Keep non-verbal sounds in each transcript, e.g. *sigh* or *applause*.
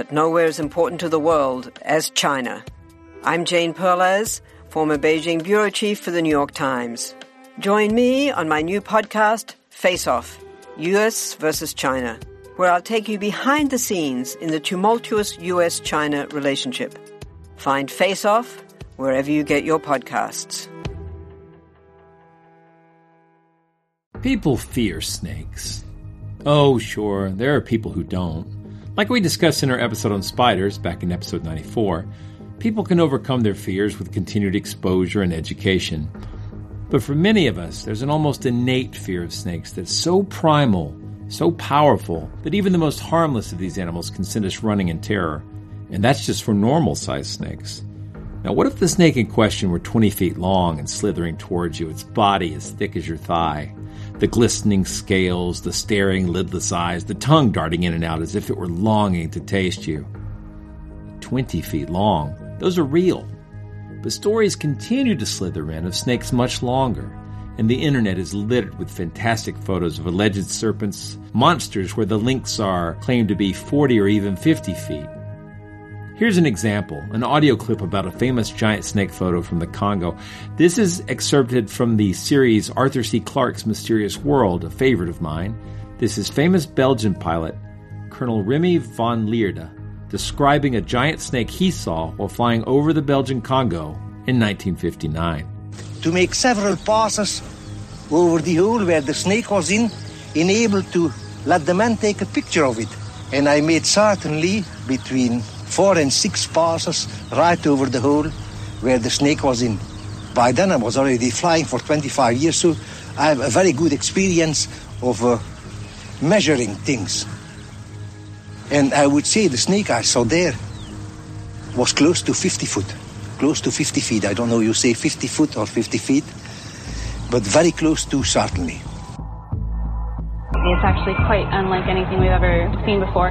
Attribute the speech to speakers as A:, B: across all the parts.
A: but nowhere as important to the world as China. I'm Jane Perlez, former Beijing bureau chief for the New York Times. Join me on my new podcast, Face Off US versus China, where I'll take you behind the scenes in the tumultuous US China relationship. Find Face Off wherever you get your podcasts.
B: People fear snakes. Oh, sure, there are people who don't. Like we discussed in our episode on spiders back in episode 94, people can overcome their fears with continued exposure and education. But for many of us, there's an almost innate fear of snakes that's so primal, so powerful, that even the most harmless of these animals can send us running in terror. And that's just for normal sized snakes. Now, what if the snake in question were 20 feet long and slithering towards you, its body as thick as your thigh? The glistening scales, the staring lidless eyes, the tongue darting in and out as if it were longing to taste you. Twenty feet long, those are real. But stories continue to slither in of snakes much longer, and the internet is littered with fantastic photos of alleged serpents, monsters where the lengths are claimed to be 40 or even 50 feet. Here's an example an audio clip about a famous giant snake photo from the Congo. This is excerpted from the series Arthur C. Clarke's Mysterious World, a favorite of mine. This is famous Belgian pilot Colonel Remy van Lierde describing a giant snake he saw while flying over the Belgian Congo in 1959.
C: To make several passes over the hole where the snake was in, enabled to let the man take a picture of it. And I made certainly between four and six passes right over the hole where the snake was in. By then I was already flying for 25 years, so I have a very good experience of uh, measuring things. And I would say the snake I saw there was close to 50 foot. Close to 50 feet. I don't know you say 50 foot or 50 feet, but very close to certainly.
D: It's actually quite unlike anything we've ever seen before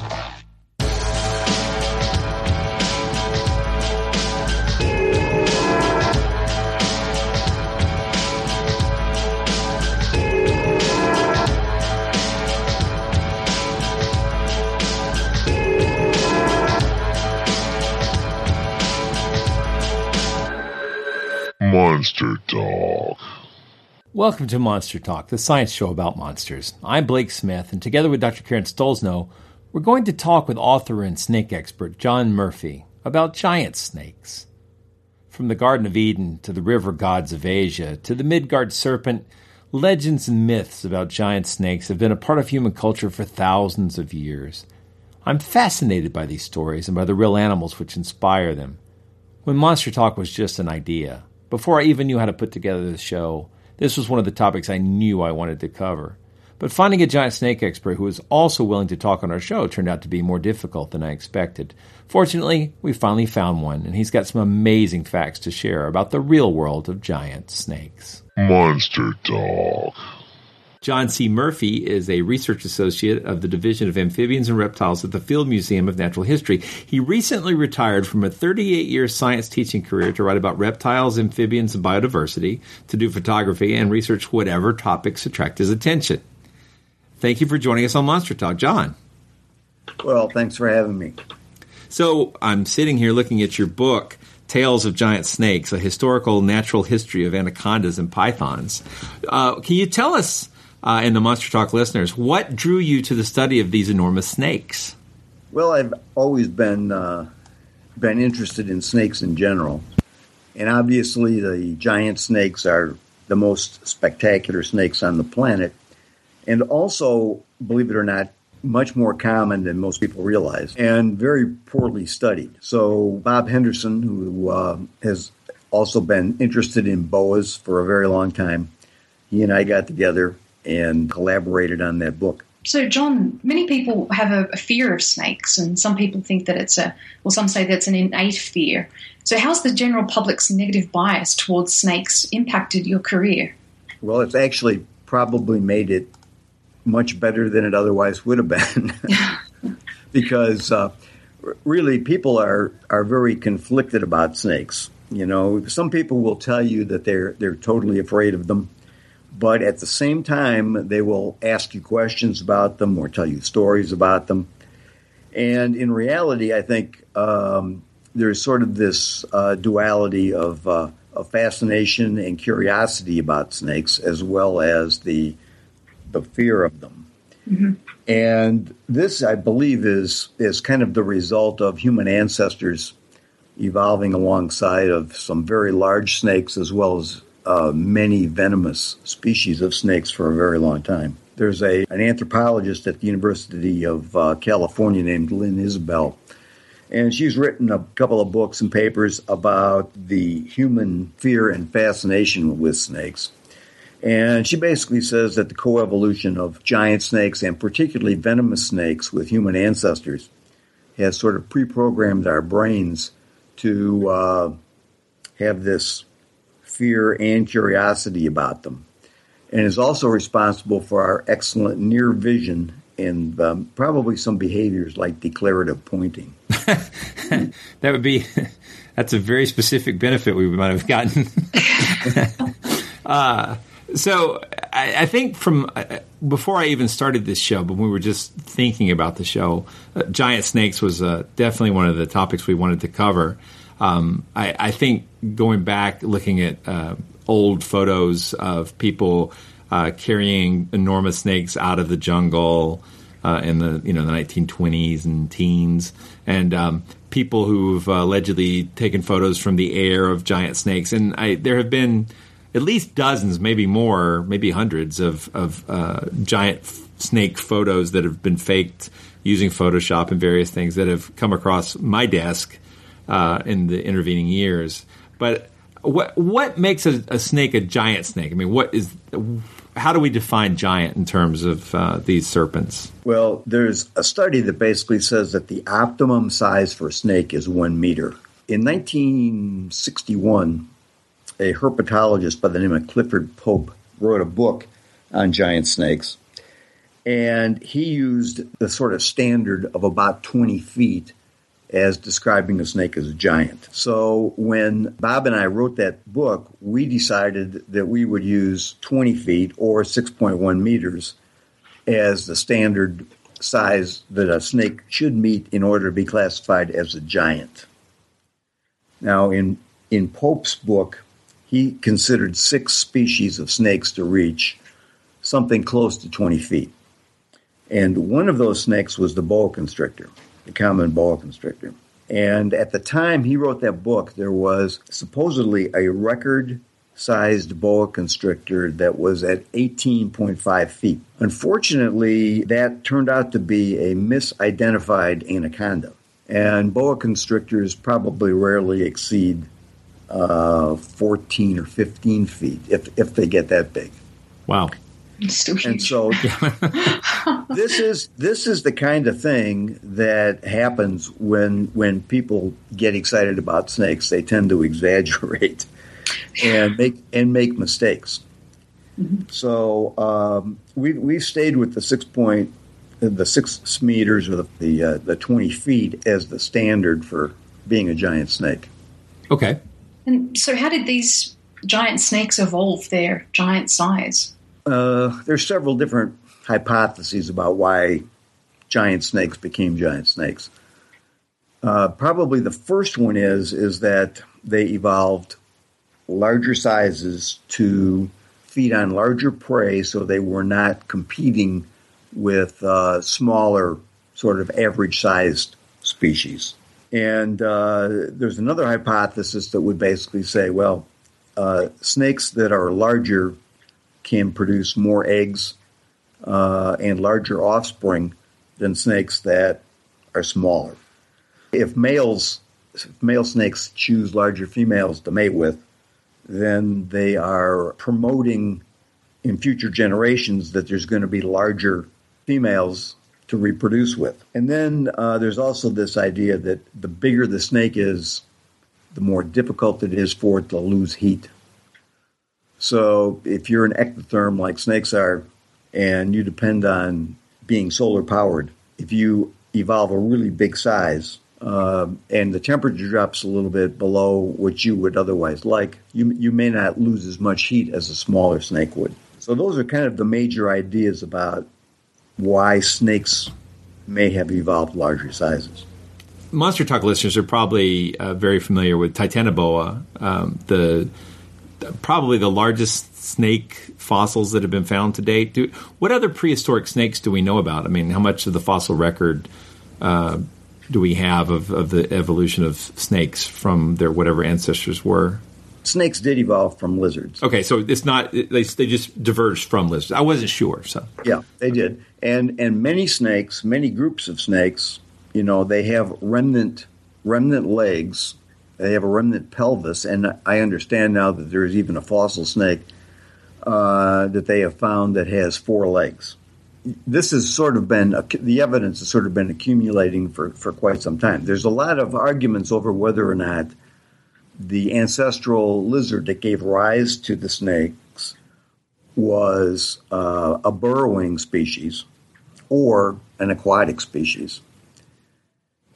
E: Monster Talk.
B: Welcome to Monster Talk, the science show about monsters. I'm Blake Smith, and together with Dr. Karen Stollznow, we're going to talk with author and snake expert John Murphy about giant snakes. From the Garden of Eden to the river gods of Asia to the Midgard serpent, legends and myths about giant snakes have been a part of human culture for thousands of years. I'm fascinated by these stories and by the real animals which inspire them. When Monster Talk was just an idea, before I even knew how to put together the show, this was one of the topics I knew I wanted to cover. But finding a giant snake expert who was also willing to talk on our show turned out to be more difficult than I expected. Fortunately, we finally found one, and he's got some amazing facts to share about the real world of giant snakes.
E: Monster Talk.
B: John C. Murphy is a research associate of the Division of Amphibians and Reptiles at the Field Museum of Natural History. He recently retired from a 38 year science teaching career to write about reptiles, amphibians, and biodiversity, to do photography, and research whatever topics attract his attention. Thank you for joining us on Monster Talk, John.
F: Well, thanks for having me.
B: So, I'm sitting here looking at your book. Tales of Giant Snakes, a historical natural history of anacondas and pythons. Uh, can you tell us uh, and the Monster Talk listeners. What drew you to the study of these enormous snakes?
F: Well, I've always been uh, been interested in snakes in general, And obviously, the giant snakes are the most spectacular snakes on the planet. And also, believe it or not, much more common than most people realize and very poorly studied. So, Bob Henderson, who uh, has also been interested in boas for a very long time, he and I got together and collaborated on that book.
G: So, John, many people have a, a, fear of snakes, and some people think that it's a, well, some say that's an innate fear. So, how's the general public's negative bias towards snakes impacted your career?
F: Well, it's actually probably made it much better than it otherwise would have been. *laughs* *laughs* because uh, really, people are, are very conflicted about snakes. You know, some people will tell you that they're they're totally afraid of them but at the same time, they will ask you questions about them or tell you stories about them. And in reality, I think um, there's sort of this uh, duality of, uh, of, fascination and curiosity about snakes, as well as the the fear of them. Mm-hmm. And this, I believe, is is kind of the result of human ancestors evolving alongside of some very large snakes, as well as uh, many venomous species of snakes for a very long time. There's a an anthropologist at the University of uh, California named Lynne Isbell, and she's written a couple of books and papers about the human fear and fascination with snakes. And she basically says that the coevolution of giant snakes and particularly venomous snakes with human ancestors has sort of pre programmed our brains to uh, have this fear, and curiosity about them, and is also responsible for our excellent near vision and um, probably some behaviors like declarative pointing. *laughs*
B: that would be *laughs* that's a very specific benefit we might have gotten. *laughs* uh, so I, I, think from uh, before I even started this show, but we were just thinking about the show, uh, giant snakes was uh, definitely one of the topics we wanted to cover. Um, I, I, think going back, looking at uh, old photos of people uh, carrying enormous snakes out of the jungle uh, in the you know the 1920s and teens, and um, people who've allegedly taken photos from the air of giant snakes, and I, there have been at least dozens, maybe more, maybe hundreds of, of uh, giant f- snake photos that have been faked using Photoshop and various things that have come across my desk uh, in the intervening years. But what what makes a, a, snake a giant snake? I mean, what is how do we define giant in terms of uh, these serpents?
F: Well, there's a study that basically says that the optimum size for a snake is one meter. In 1961, a herpetologist by the name of Clifford Pope wrote a book on giant snakes. And he used the sort of standard of about 20 feet as describing a snake as a giant. So when Bob and I wrote that book, we decided that we would use 20 feet or 6.1 meters as the standard size that a snake should meet in order to be classified as a giant. Now, in, in Pope's book, he considered six species of snakes to reach something close to 20 feet. And one of those snakes was the boa constrictor the common boa constrictor. And at the time he wrote that book, there was supposedly a record sized boa constrictor that was at 18.5 feet. Unfortunately, that turned out to be a misidentified anaconda. And boa constrictors probably rarely exceed uh, 14 or 15 feet if, if they get that big.
B: Wow.
F: And so *laughs* *laughs* this is this is the kind of thing that happens when when people get excited about snakes. They tend to exaggerate and make and make mistakes. Mm-hmm. So um, we we stayed with the six point the six meters or the the, uh, the twenty feet as the standard for being a giant snake.
B: Okay.
G: And so, how did these giant snakes evolve their giant size?
F: Uh, there's several different hypotheses about why giant snakes became giant snakes. Uh, probably the first one is is that they evolved larger sizes to feed on larger prey, so they were not competing with uh, smaller, sort of average sized species. And uh, there's another hypothesis that would basically say, well, uh, snakes that are larger can produce more eggs uh, and larger offspring than snakes that are smaller. If males, if male snakes choose larger females to mate with, then they are promoting in future generations that there's going to be larger females to reproduce with. And then uh, there's also this idea that the bigger the snake is, the more difficult it is for it to lose heat. So if you're an ectotherm like snakes are, and you depend on being solar powered, if you evolve a really big size uh, and the temperature drops a little bit below what you would otherwise like, you you may not lose as much heat as a smaller snake would. So those are kind of the major ideas about why snakes may have evolved larger sizes.
B: Monster Talk listeners are probably uh, very familiar with Titanoboa, um, the probably the largest snake fossils that have been found to date. Do, what other prehistoric snakes do we know about? I mean, how much of the fossil record uh, do we have of, of the evolution of snakes from their whatever ancestors were?
F: Snakes did evolve from lizards.
B: Okay, so it's not they, they just diverged from lizards. I wasn't sure. So
F: yeah, they did, and and many snakes, many groups of snakes, you know, they have remnant remnant legs, they have a remnant pelvis, and I understand now that there is even a fossil snake uh, that they have found that has four legs. This has sort of been the evidence has sort of been accumulating for for quite some time. There's a lot of arguments over whether or not the ancestral lizard that gave rise to the snakes was uh, a burrowing species or an aquatic species.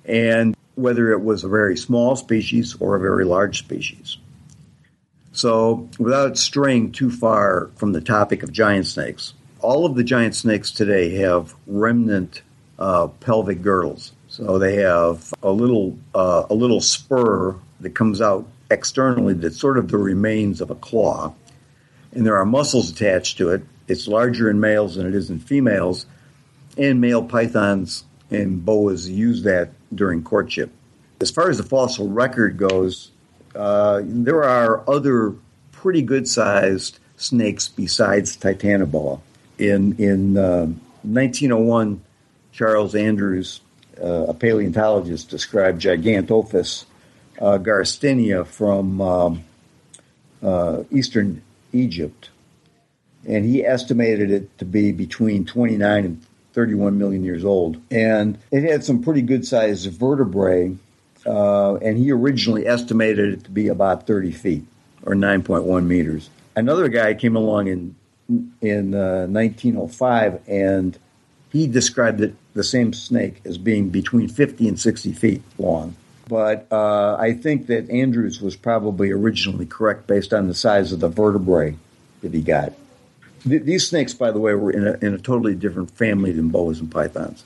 F: And whether it was a very small species or a very large species. So, without straying too far from the topic of giant snakes, all of the giant snakes today have remnant uh, pelvic girdles. So they have a little uh, a little spur that comes out externally that's sort of the remains of a claw. And there are muscles attached to it. It's larger in males than it is in females. And male pythons and boas use that during courtship. As far as the fossil record goes, uh, there are other pretty good sized snakes besides Titanoboa. In, in uh, 1901, Charles Andrews, uh, a paleontologist, described Gigantophis uh, Garstinia from um, uh, eastern Egypt, and he estimated it to be between 29 and 31 million years old. And it had some pretty good sized vertebrae, uh, and he originally estimated it to be about 30 feet or 9.1 meters. Another guy came along in in uh, 1905 and he described it the same snake as being between 50 and 60 feet long. But uh, I think that Andrews was probably originally correct based on the size of the vertebrae that he got. Th- these snakes, by the way, were in a, in a totally different family than boas and pythons.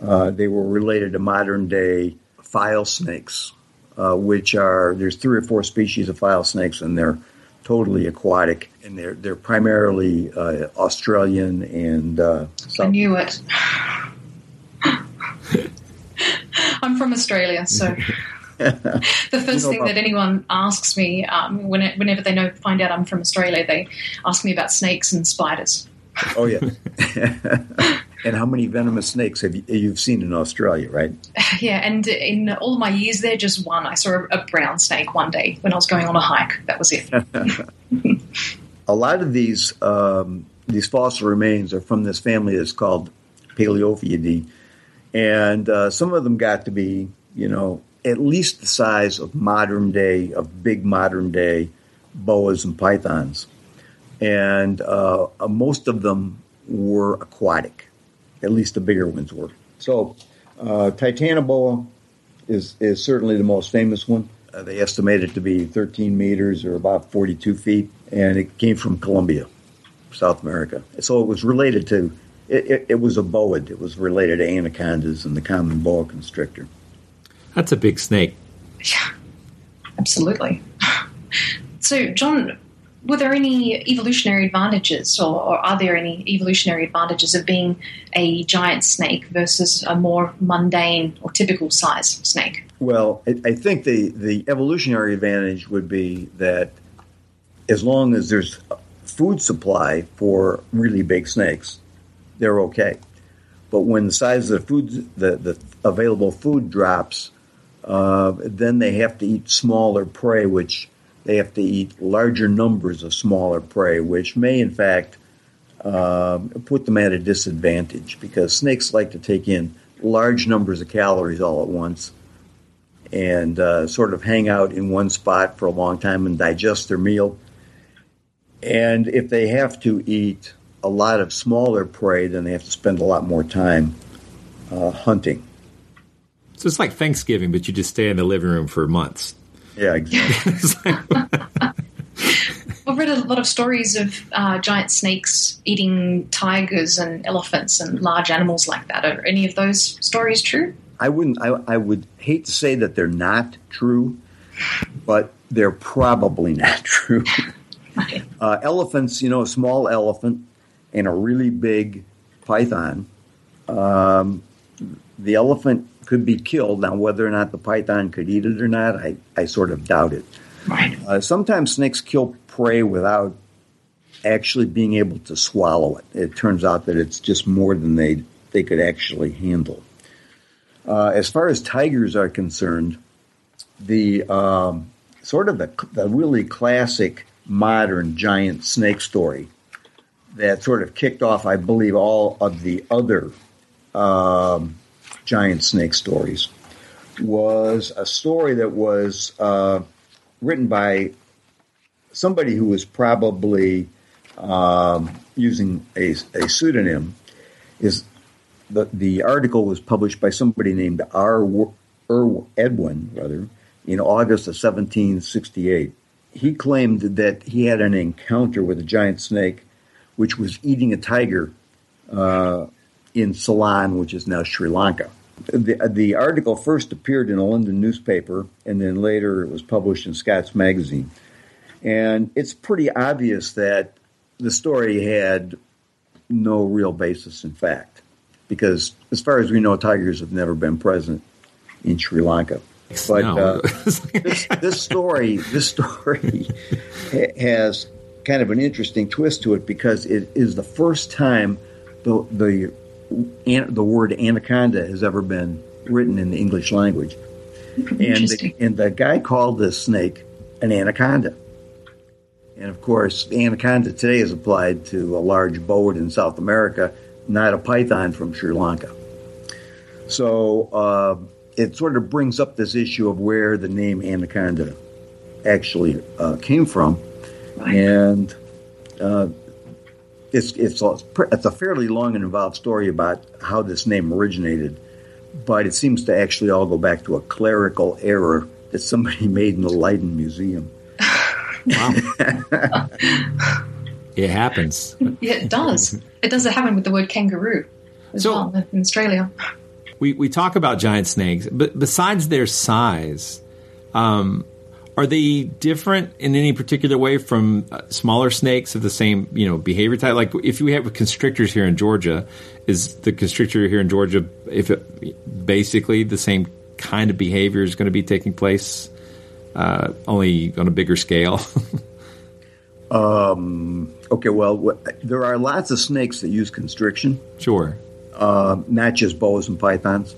F: Uh, they were related to modern day file snakes, uh, which are there's three or four species of file snakes, and they're totally aquatic, and they're they're primarily uh, Australian and. Uh,
G: I knew it. *laughs* I'm from Australia, so *laughs* the first thing that anyone asks me um, whenever they know find out I'm from Australia, they ask me about snakes and spiders.
F: Oh yeah. *laughs* and how many venomous snakes have you, you've seen in Australia, right? *laughs*
G: Yeah, and in all my years there, just one. I saw a brown snake one day when I was going on a hike. That was it. *laughs* *laughs*
F: a lot of these um, these fossil remains are from this family that's called Paleophiidae and uh, some of them got to be, you know, at least the size of modern day, of big modern day boas and pythons, and uh, most of them were aquatic. At least the bigger ones were. So, uh, Titanoboa is is certainly the most famous one. Uh, they estimate it to be 13 meters or about 42 feet, and it came from Colombia, South America. So it was related to it, it, it, was a boid. It was related to anacondas and the common boa constrictor.
B: That's a big snake.
G: Yeah, absolutely. So, John, were there any evolutionary advantages, or, or, are there any evolutionary advantages of being a giant snake versus a more mundane or typical size snake?
F: Well, I think the, the evolutionary advantage would be that as long as there's food supply for really big snakes, they're okay. But when the size of the food, the, the available food drops, uh, then they have to eat smaller prey, which they have to eat larger numbers of smaller prey, which may in fact uh, put them at a disadvantage because snakes like to take in large numbers of calories all at once and uh, sort of hang out in one spot for a long time and digest their meal. And if they have to eat a lot of smaller prey, then they have to spend a lot more time uh, hunting.
B: So it's like Thanksgiving, but you just stay in the living room for months.
F: Yeah, exactly. *laughs* *laughs*
G: I've read a lot of stories of uh, giant snakes eating tigers and elephants and large animals like that. Are any of those stories true?
F: I wouldn't. I, I would hate to say that they're not true, but they're probably not *laughs* true. uh, elephants, you know, a small elephant and a really big python. Um, the elephant could be killed. Now, whether or not the python could eat it or not, I, I sort of doubt it.
G: Right.
F: Uh, sometimes snakes kill prey without actually being able to swallow it. It turns out that it's just more than they they could actually handle. Uh, as far as tigers are concerned, the um, sort of the, the really classic modern giant snake story that sort of kicked off, I believe, all of the other um, giant snake stories was a story that was uh, written by somebody who was probably um, using a, a pseudonym. Is the the article was published by somebody named R. Er, Edwin, rather, in August of 1768. He claimed that he had an encounter with a giant snake, which was eating a tiger uh, in Ceylon, which is now Sri Lanka. The, the article first appeared in a London newspaper, and then later it was published in Scots Magazine. And it's pretty obvious that the story had no real basis in fact, because as far as we know, tigers have never been present in Sri Lanka. But
B: No.
F: uh, *laughs* this, this story, this story has kind of an interesting twist to it because it is the first time the the an, the word anaconda has ever been written in the English language, and the, and the guy called this snake an anaconda. And of course, anaconda today is applied to a large boa in South America, not a python from Sri Lanka. So uh, it sort of brings up this issue of where the name anaconda actually uh, came from, and uh, it's it's a, it's a fairly long and involved story about how this name originated, but it seems to actually all go back to a clerical error that somebody *laughs* made in the Leiden Museum. *laughs*
B: It happens.
G: Yeah, it does. it does happen with the word kangaroo as
B: So-
G: well in Australia.
B: We we talk about giant snakes, but besides their size, um, are they different in any particular way from uh, smaller snakes of the same you know behavior type? Like if we have constrictors here in Georgia, is the constrictor here in Georgia if it, basically the same kind of behavior is going to be taking place, uh, only on a bigger scale? *laughs*
F: Um, okay, well, wh- there are lots of snakes that use constriction.
B: Sure.
F: Uh, not just boas and pythons,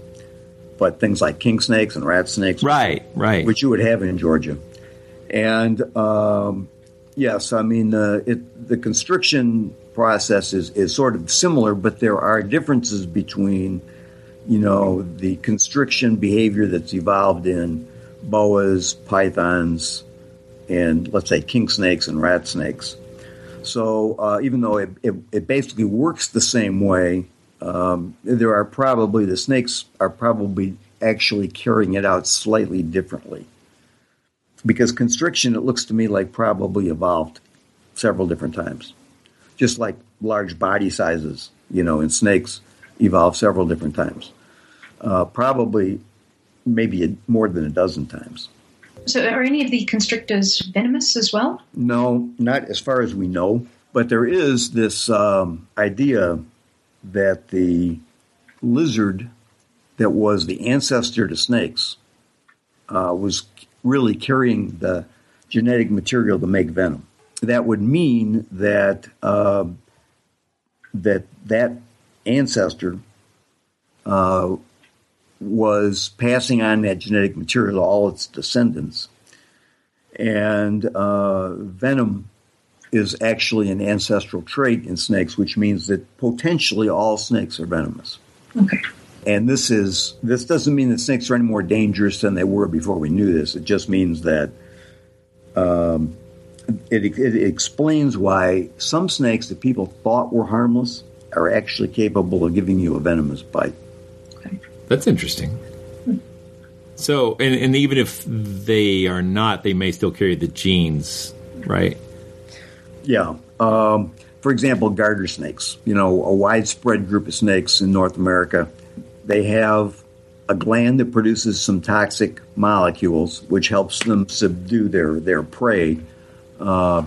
F: but things like king snakes and rat snakes.
B: Right, right.
F: Which you would have in Georgia. And um, yes, I mean, uh, it, the constriction process is, is sort of similar, but there are differences between, you know, the constriction behavior that's evolved in boas, pythons, and let's say king snakes and rat snakes. So uh, even though it, it, it basically works the same way, um, there are probably the snakes are probably actually carrying it out slightly differently. Because constriction, it looks to me like probably evolved several different times, just like large body sizes, you know, in snakes evolved several different times, uh, probably maybe a, more than a dozen times.
G: So, are any of the constrictors venomous as well?
F: No, not as far as we know. But there is this um, idea that the lizard that was the ancestor to snakes uh, was really carrying the genetic material to make venom. That would mean that uh, that that ancestor uh, was passing on that genetic material to all its descendants, and uh, venom is actually an ancestral trait in snakes, which means that potentially all snakes are venomous.
G: Okay.
F: And this is this doesn't mean that snakes are any more dangerous than they were before we knew this. It just means that um, it, it explains why some snakes that people thought were harmless are actually capable of giving you a venomous bite.
B: That's interesting. So, and, and even if they are not, they may still carry the genes, right?
F: Yeah. Um, for example, garter snakes, you know, a widespread group of snakes in North America, they have a gland that produces some toxic molecules, which helps them subdue their, their prey. Uh,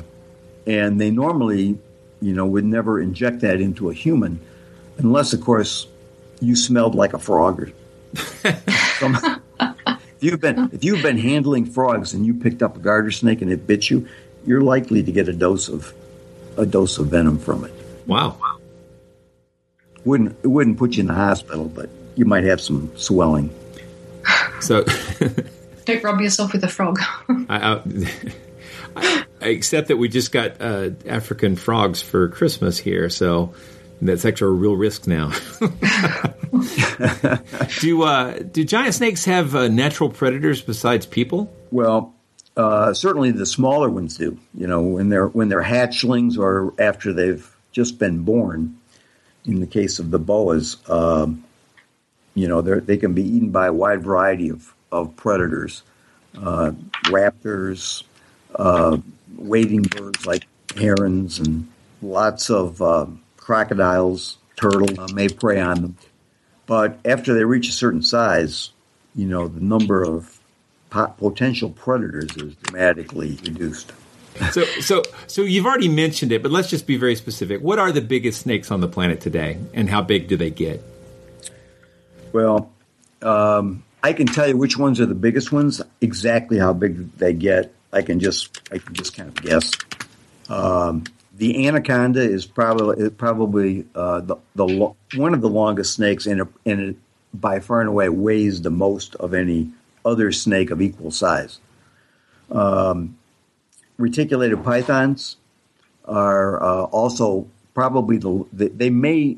F: and they normally, you know, would never inject that into a human, unless, of course, you smelled like a frog. Or some, *laughs* if you've been if you've been handling frogs and you picked up a garter snake and it bit you, you're likely to get a dose of a dose of venom from it.
B: Wow.
F: Wouldn't it wouldn't put you in the hospital, but you might have some swelling.
B: So *laughs*
G: Don't rub yourself with a frog. *laughs*
B: I, I, I accept that we just got uh, African frogs for Christmas here, so that's actually a real risk now. *laughs* do uh, do giant snakes have uh, natural predators besides people?
F: Well, uh, certainly the smaller ones do. You know, when they're when they're hatchlings or after they've just been born. In the case of the boas, um, you know, they can be eaten by a wide variety of of predators, uh, raptors, uh, wading birds like herons, and lots of uh, crocodiles, turtles uh, may prey on them. But after they reach a certain size, you know, the number of pot- potential predators is dramatically reduced.
B: So, so, so you've already mentioned it, but let's just be very specific. What are the biggest snakes on the planet today, and how big do they get?
F: Well, um, I can tell you which ones are the biggest ones. Exactly how big they get, I can just I can just kind of guess. Um, the anaconda is probably probably uh, the the lo- one of the longest snakes, and by far and away weighs the most of any other snake of equal size. Um, reticulated pythons are uh, also probably the they may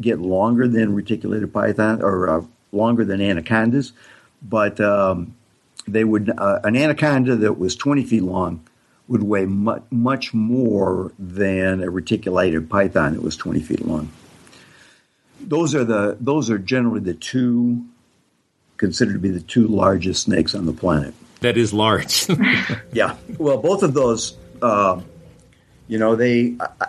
F: get longer than reticulated python or uh, longer than anacondas, but um, they would uh, an anaconda that was 20 feet long would weigh much, much more than a reticulated python that was 20 feet long. Those are the those are generally the two considered to be the two largest snakes on the planet.
B: That is large. *laughs*
F: yeah. Well, both of those, uh, you know, they. I,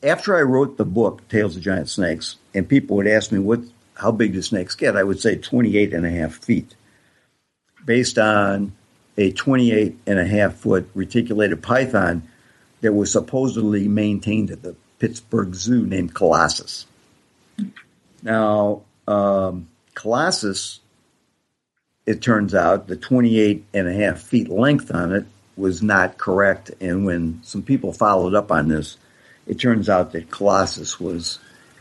F: after I wrote the book Tales of Giant Snakes, and people would ask me what, how big do snakes get? I would say 28 and a half feet, based on a 28 and a half foot reticulated python that was supposedly maintained at the Pittsburgh Zoo named Colossus. Now, um, Colossus, it turns out the 28 and a half feet length on it was not correct. And when some people followed up on this, it turns out that Colossus was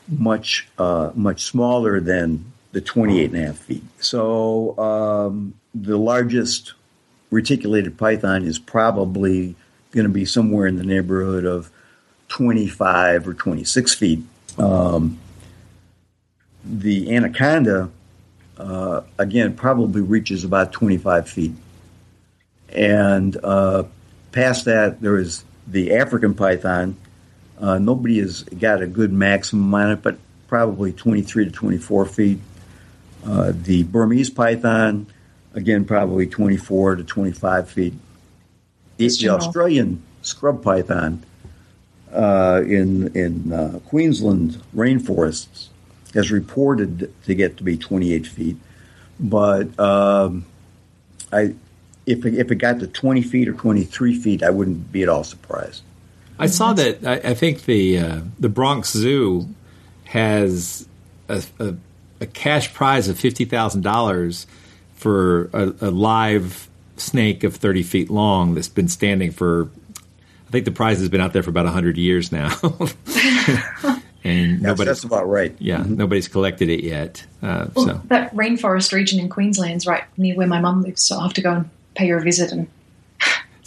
F: much, uh, much smaller than the 28 and a half feet. So um, the largest reticulated python is probably going to be somewhere in the neighborhood of 25 or 26 feet. Um, the anaconda, uh, again, probably reaches about 25 feet. And uh, past that, there is the African python. Uh, nobody has got a good maximum on it, but probably 23 to 24 feet. Uh, the Burmese python, again, probably 24 to 25 feet. The, the Australian scrub python uh, in in uh, Queensland rainforests has reported to get to be 28 feet, but um, I if it, if it got to 20 feet or 23 feet, I wouldn't be at all surprised.
B: I saw that. I, I think the uh, the Bronx Zoo has a, a, a cash prize of fifty thousand dollars for a, a live snake of thirty feet long that's been standing for. I think the prize has been out there for about hundred years now, *laughs* and nobody.
F: that's about right.
B: Yeah, nobody's collected it yet. Uh,
G: Well,
B: so
G: that rainforest region in Queensland's right near where my mum lives, so I'll have to go and pay her a visit and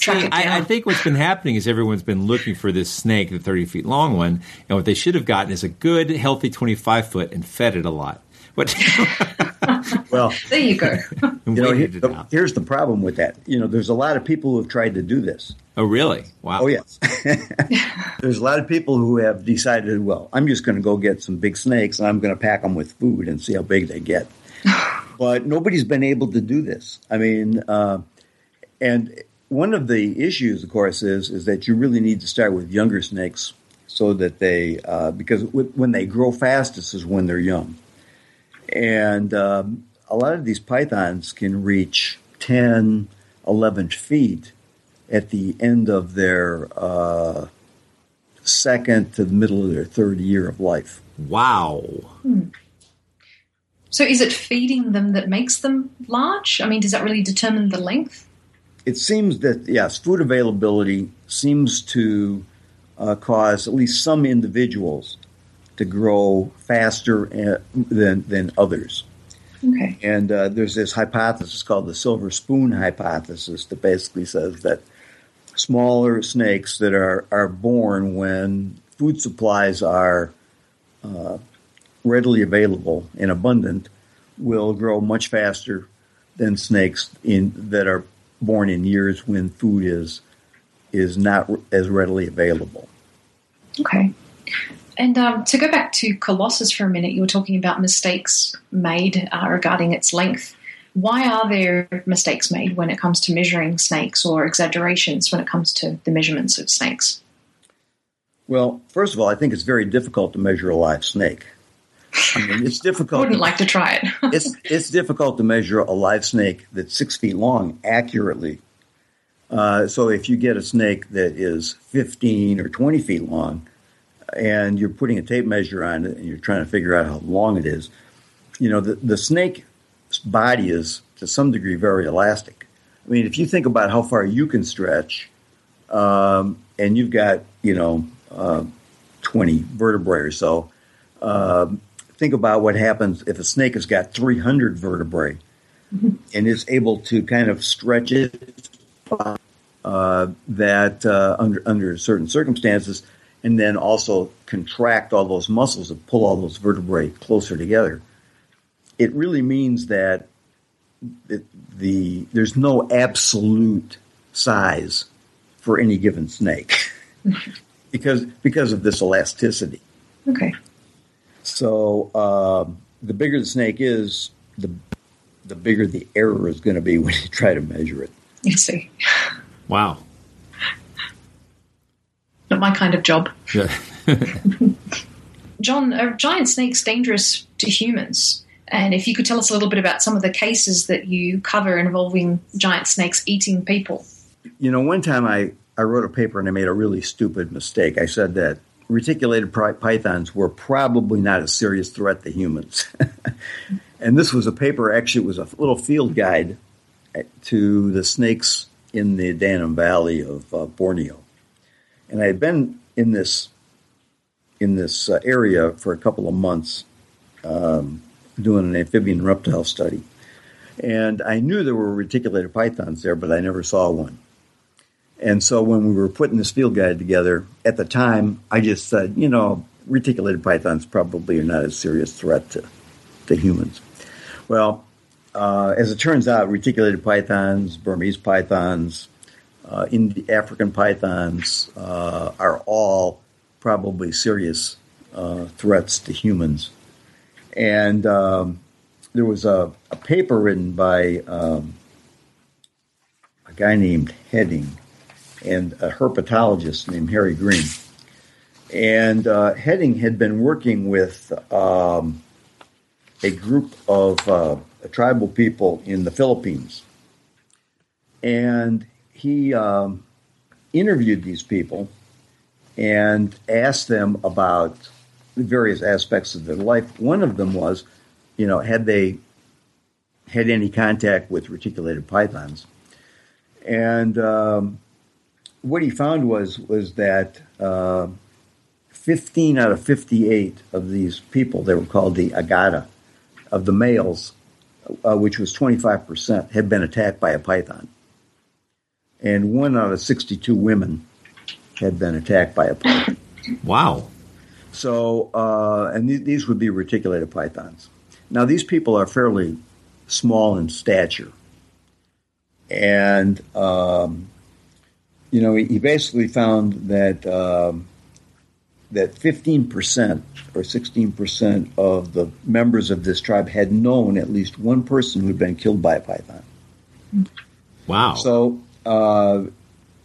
G: track it down.
B: I, I think what's been happening is everyone's been looking for this snake, the 30 feet long one, and what they should have gotten is a good, healthy 25 foot and fed it a lot. What? *laughs*
F: Well,
G: there you go. *laughs*
F: you know, here-
B: it
F: the-
B: out.
F: here's the problem with that. You know, there's a lot of people who have tried to do this.
B: Oh, really? Wow.
F: Oh, yes. *laughs* there's a lot of people who have decided, well, I'm just going to go get some big snakes and I'm going to pack them with food and see how big they get. *sighs* but nobody's been able to do this. I mean, uh, and one of the issues, of course, is is that you really need to start with younger snakes so that they uh, because w- when they grow fastest is when they're young, and um, a lot of these pythons can reach 10, 11 feet at the end of their uh, second to the middle of their third year of life.
B: Wow.
G: So is it feeding them that makes them large? I mean, does that really determine the length?
F: It seems that yes, food availability seems to uh, cause at least some individuals to grow faster uh, than than others.
G: Okay.
F: And uh, there's this hypothesis called the silver spoon hypothesis that basically says that smaller snakes that are, are born when food supplies are uh, readily available and abundant will grow much faster than snakes in that are born in years when food is is not as readily available.
G: Okay. And um, to go back to Colossus for a minute, you were talking about mistakes made uh, regarding its length. Why are there mistakes made when it comes to measuring snakes or exaggerations when it comes to the measurements of snakes?
F: Well, first of all, I think it's very difficult to measure a live snake. I mean, it's *laughs* difficult.
G: wouldn't like to try it. *laughs*
F: it's it's difficult to measure a live snake that's six feet long accurately. Uh, so if you get a snake that is 15 or 20 feet long, and you're putting a tape measure on it, and you're trying to figure out how long it is, you know the the snake's body is to some degree very elastic. I mean, if you think about how far you can stretch, um, and you've got you know uh, 20 vertebrae or so. Um, think about what happens if a snake has got 300 vertebrae *laughs* and is able to kind of stretch it uh, that uh, under under certain circumstances, and then also contract all those muscles and pull all those vertebrae closer together. It really means that it, the there's no absolute size for any given snake *laughs* because because of this elasticity.
G: Okay.
F: So um, the bigger the snake is, the the bigger the error is going to be *laughs* when you try to measure it.
G: You see.
B: Wow.
G: Not my kind of job.
B: Yeah. *laughs*
G: John, are giant snakes dangerous to humans? And if you could tell us a little bit about some of the cases that you cover involving giant snakes eating people.
F: You know, one time I, I wrote a paper and I made a really stupid mistake. I said that reticulated pythons were probably not a serious threat to humans. *laughs* and this was a paper, actually, it was a little field guide to the snakes in the Danum Valley of uh, Borneo. And I had been in this in this uh, area for a couple of months um, doing an amphibian reptile study. And I knew there were reticulated pythons there, but I never saw one. And so when we were putting this field guide together, at the time, I just said, you know, reticulated pythons probably are not a serious threat to, to humans. Well, uh, as it turns out, reticulated pythons, Burmese pythons, uh, Indi- African pythons uh, are all probably serious uh, threats to humans. And um, there was a, a paper written by um, a guy named Headland and a herpetologist named Harry Greene. And uh, Headland had been working with um, a group of uh, tribal people in the Philippines. and he um, interviewed these people and asked them about various aspects of their life. One of them was, you know, had they had any contact with reticulated pythons, and um, what he found was was that uh, 15 out of 58 of these people, they were called the Agta, of the males, uh, which was 25%, had been attacked by a python. And one out of 62 women had been attacked by a python.
B: Wow.
F: So, uh, and th- these would be reticulated pythons. Now, these people are fairly small in stature. And, um, you know, he, basically found that um, that 15% or 16% of the members of this tribe had known at least one person who'd been killed by a python.
B: Wow.
F: So, uh,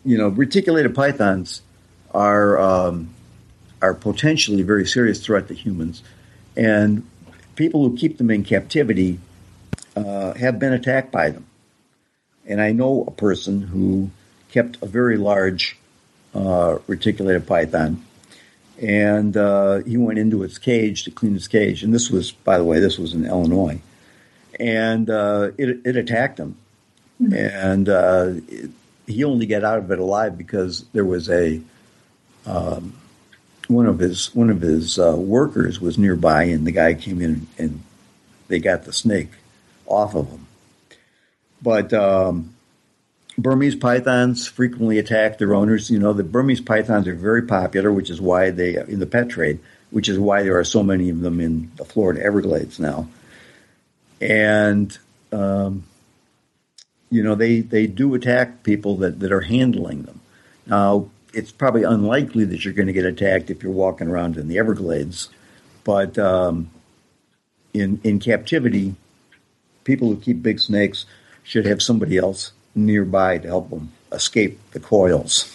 F: you know, reticulated pythons are um, are potentially a very serious threat to humans, and people who keep them in captivity uh, have been attacked by them. And I know a person who kept a very large uh, reticulated python, and uh, he went into its cage to clean its cage. And this was, by the way, this was in Illinois, and uh, it, it attacked him, mm-hmm. and uh, it, he only got out of it alive because there was a um, one of his one of his uh, workers was nearby, and the guy came in and they got the snake off of him. But um, Burmese pythons frequently attack their owners. You know, the Burmese pythons are very popular, which is why they in the pet trade, which is why there are so many of them in the Florida Everglades now. And um, you know, they they do attack people that that are handling them. Now, it's probably unlikely that you're going to get attacked if you're walking around in the Everglades, but um, in in captivity, people who keep big snakes should have somebody else nearby to help them escape the coils.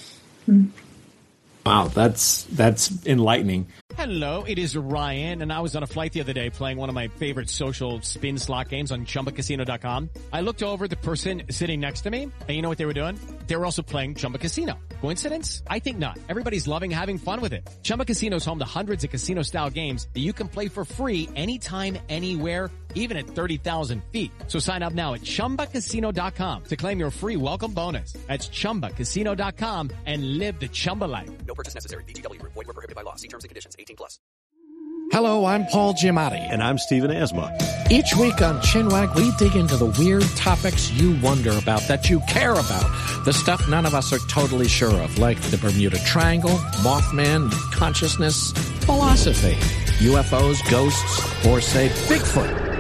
B: Wow, that's that's enlightening.
H: Hello, it is Ryan, and I was on a flight the other day playing one of my favorite social spin slot games on ChumbaCasino.com. I looked over the person sitting next to me, and you know what they were doing? They were also playing Chumba Casino. Coincidence? I think not. Everybody's loving having fun with it. Chumba Casino is home to hundreds of casino-style games that you can play for free anytime, anywhere, even at 30,000 feet. So sign up now at ChumbaCasino.com to claim your free welcome bonus. That's ChumbaCasino.com and live the Chumba life.
I: No purchase necessary. VGW. Void were prohibited by law. See terms and conditions. 18 plus.
J: Hello, I'm Paul Giamatti.
K: And I'm Stephen Asma.
J: Each week on Chinwag, we dig into the weird topics you wonder about, that you care about. The stuff none of us are totally sure of, like the Bermuda Triangle, Mothman, consciousness, philosophy, UFOs, ghosts, or say Bigfoot.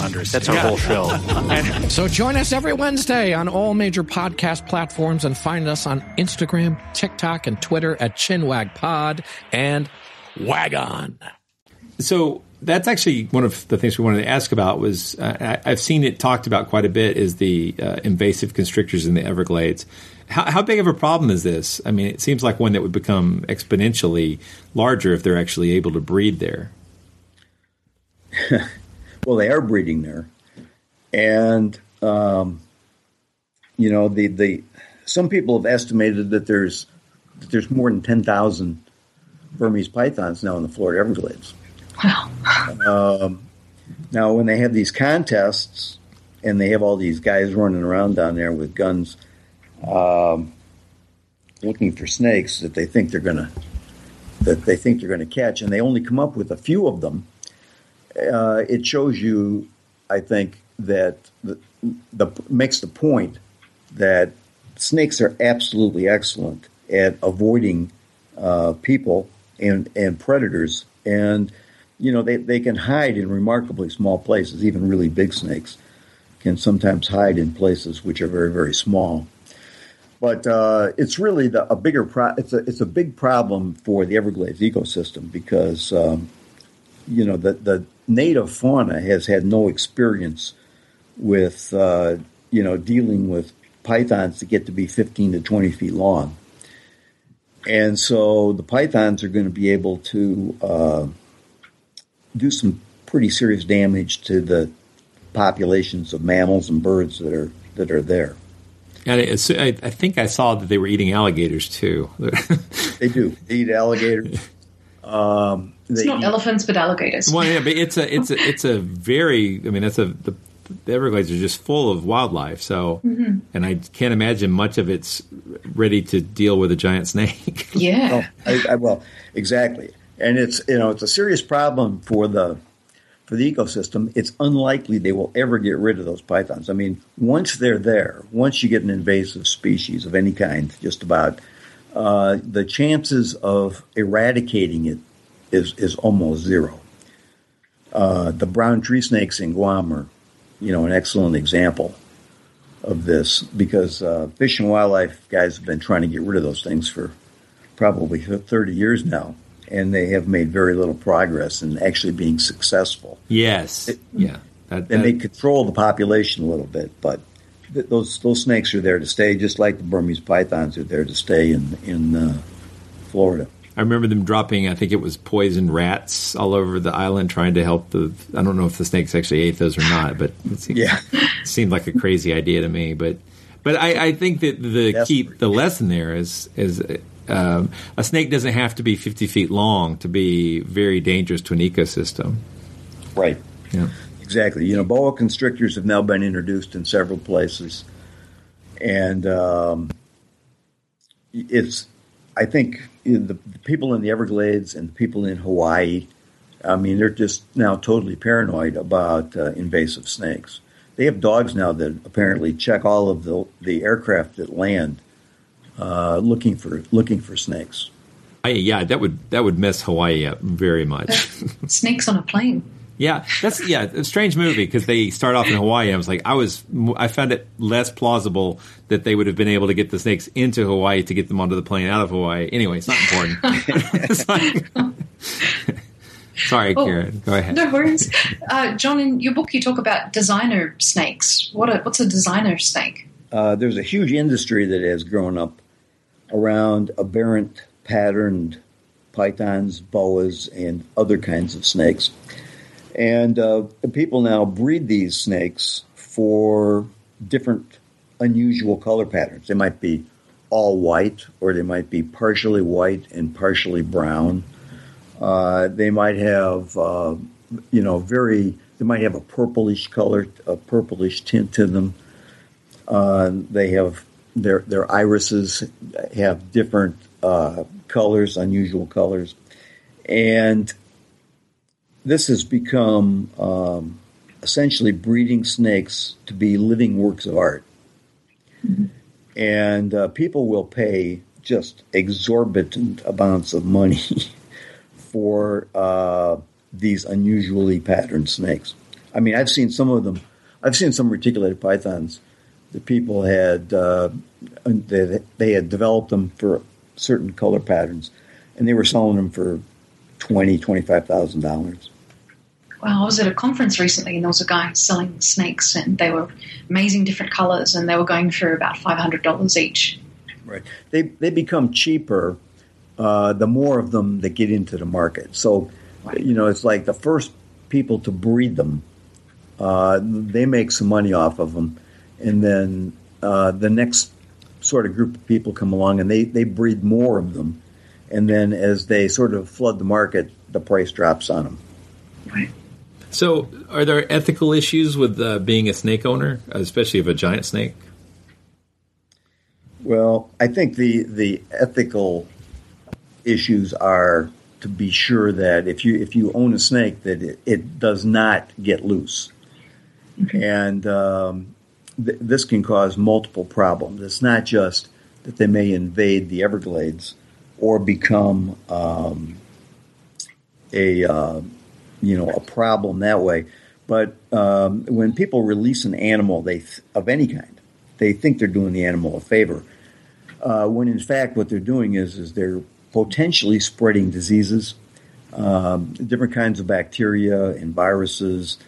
L: understand.
K: That's our whole show. *laughs*
J: and, so join us every Wednesday on all major podcast platforms and find us on Instagram, TikTok, and Twitter at ChinwagPod and Wagon.
B: So that's actually one of the things we wanted to ask about was uh, I, have seen it talked about quite a bit is the uh, invasive constrictors in the Everglades. How, how, big of a problem is this? I mean, it seems like one that would become exponentially larger if they're actually able to breed there. *laughs*
F: well, they are breeding there, and um, you know the the some people have estimated that there's that there's more than ten thousand Burmese pythons now in the Florida Everglades.
G: Wow.
F: Um, now, when they have these contests and they have all these guys running around down there with guns, um, looking for snakes that they think they're gonna that they think they're gonna catch, and they only come up with a few of them. Uh, it shows you, I think, that the, the makes the point that snakes are absolutely excellent at avoiding uh, people and and predators and you know, they, they can hide in remarkably small places. Even really big snakes can sometimes hide in places which are very, very small. but uh, it's really the, a bigger pro- it's a it's a big problem for the Everglades ecosystem because um, you know the the native fauna has had no experience with uh, you know dealing with pythons that get to be 15 to 20 feet long, and so the pythons are going to be able to uh, do some pretty serious damage to the populations of mammals and birds that are that are there.
B: And I, I think I saw that they were eating alligators too.
F: they do. They eat alligators. *laughs* Um,
G: it's not
F: eat,
G: elephants, but alligators.
B: Well, yeah, but it's a it's a it's a very. I mean, that's a the, the Everglades are just full of wildlife. So,
G: mm-hmm.
B: and I can't imagine much of it's ready to deal with a giant snake. *laughs*
G: Yeah.
F: oh, I, I, well, exactly. And it's you know it's a serious problem for the for the ecosystem, it's unlikely they will ever get rid of those pythons. I mean, once they're there, once you get an invasive species of any kind, just about, uh, the chances of eradicating it is is almost zero. Uh, the brown tree snakes in Guam are, you know, an excellent example of this because uh, fish and wildlife guys have been trying to get rid of those things for probably 30 years now and they have made very little progress in actually being successful.
B: Yes,
F: it,
B: yeah,
F: that, and they control the population a little bit, but those those snakes are there to stay, just like the Burmese pythons are there to stay in in uh, Florida.
B: I remember them dropping, I think it was poisoned rats all over the island, trying to help the. I don't know if the snakes actually ate those or not, but it seemed,
F: yeah,
B: it seemed like a crazy idea to me. But but I, I think that the
F: That's
B: key, the lesson there is is um, a snake doesn't have to be 50 feet long to be very dangerous to an ecosystem.
F: Right.
B: Yeah.
F: Exactly. You know, boa constrictors have now been introduced in several places, and um, it's. I think the, the people in the Everglades and the people in Hawaii, I mean, they're just now totally paranoid about uh, invasive snakes. They have dogs now that apparently check all of the the aircraft that land uh, looking for looking for snakes.
B: I, yeah, that would that would mess Hawaii up very much. *laughs*
G: snakes on a plane.
B: Yeah, that's yeah, a strange movie because they start off in Hawaii. I was like, I was, I found it less plausible that they would have been able to get the snakes into Hawaii to get them onto the plane out of Hawaii. Anyway, it's not important. *laughs* it's like, sorry, oh, Karen, go ahead.
G: No worries, uh, John. In your book, you talk about designer snakes. What a, what's a designer snake?
F: Uh, there's a huge industry that has grown up around aberrant patterned pythons, boas, and other kinds of snakes. And uh, people now breed these snakes for different unusual color patterns. They might be all white, or they might be partially white and partially brown. Uh, they might have, uh, you know, very. They might have a purplish color, a purplish tint to them. Uh, they have their their irises have different uh, colors, unusual colors, and this has become um, essentially breeding snakes to be living works of art, mm-hmm. and uh, people will pay just exorbitant amounts of money *laughs* for uh, these unusually patterned snakes. I mean, I've seen some of them. I've seen some reticulated pythons the people had uh, they, they had developed them for certain color patterns, and they were selling them for twenty twenty five thousand dollars.
G: I was at a conference recently, and there was a guy selling snakes, and they were amazing different colors, and they were going for about five hundred dollars each.
F: Right. They they become cheaper uh, the more of them that get into the market. So, right. you know, it's like the first people to breed them, uh, they make some money off of them and then uh, the next sort of group of people come along and they, they breed more of them. And then as they sort of flood the market, the price drops on them.
G: Right.
B: So, are there ethical issues with uh, being a snake owner, especially of a giant snake?
F: Well, I think the the ethical issues are to be sure that if you if you own a snake, that it, it does not get loose, okay. and um, th- this can cause multiple problems. It's not just that they may invade the Everglades or become um, a uh, you know a problem that way, but um, when people release an animal they th- of any kind, they think they're doing the animal a favor. uh, when in fact what they're doing is is they're potentially spreading diseases, um, different kinds of bacteria and viruses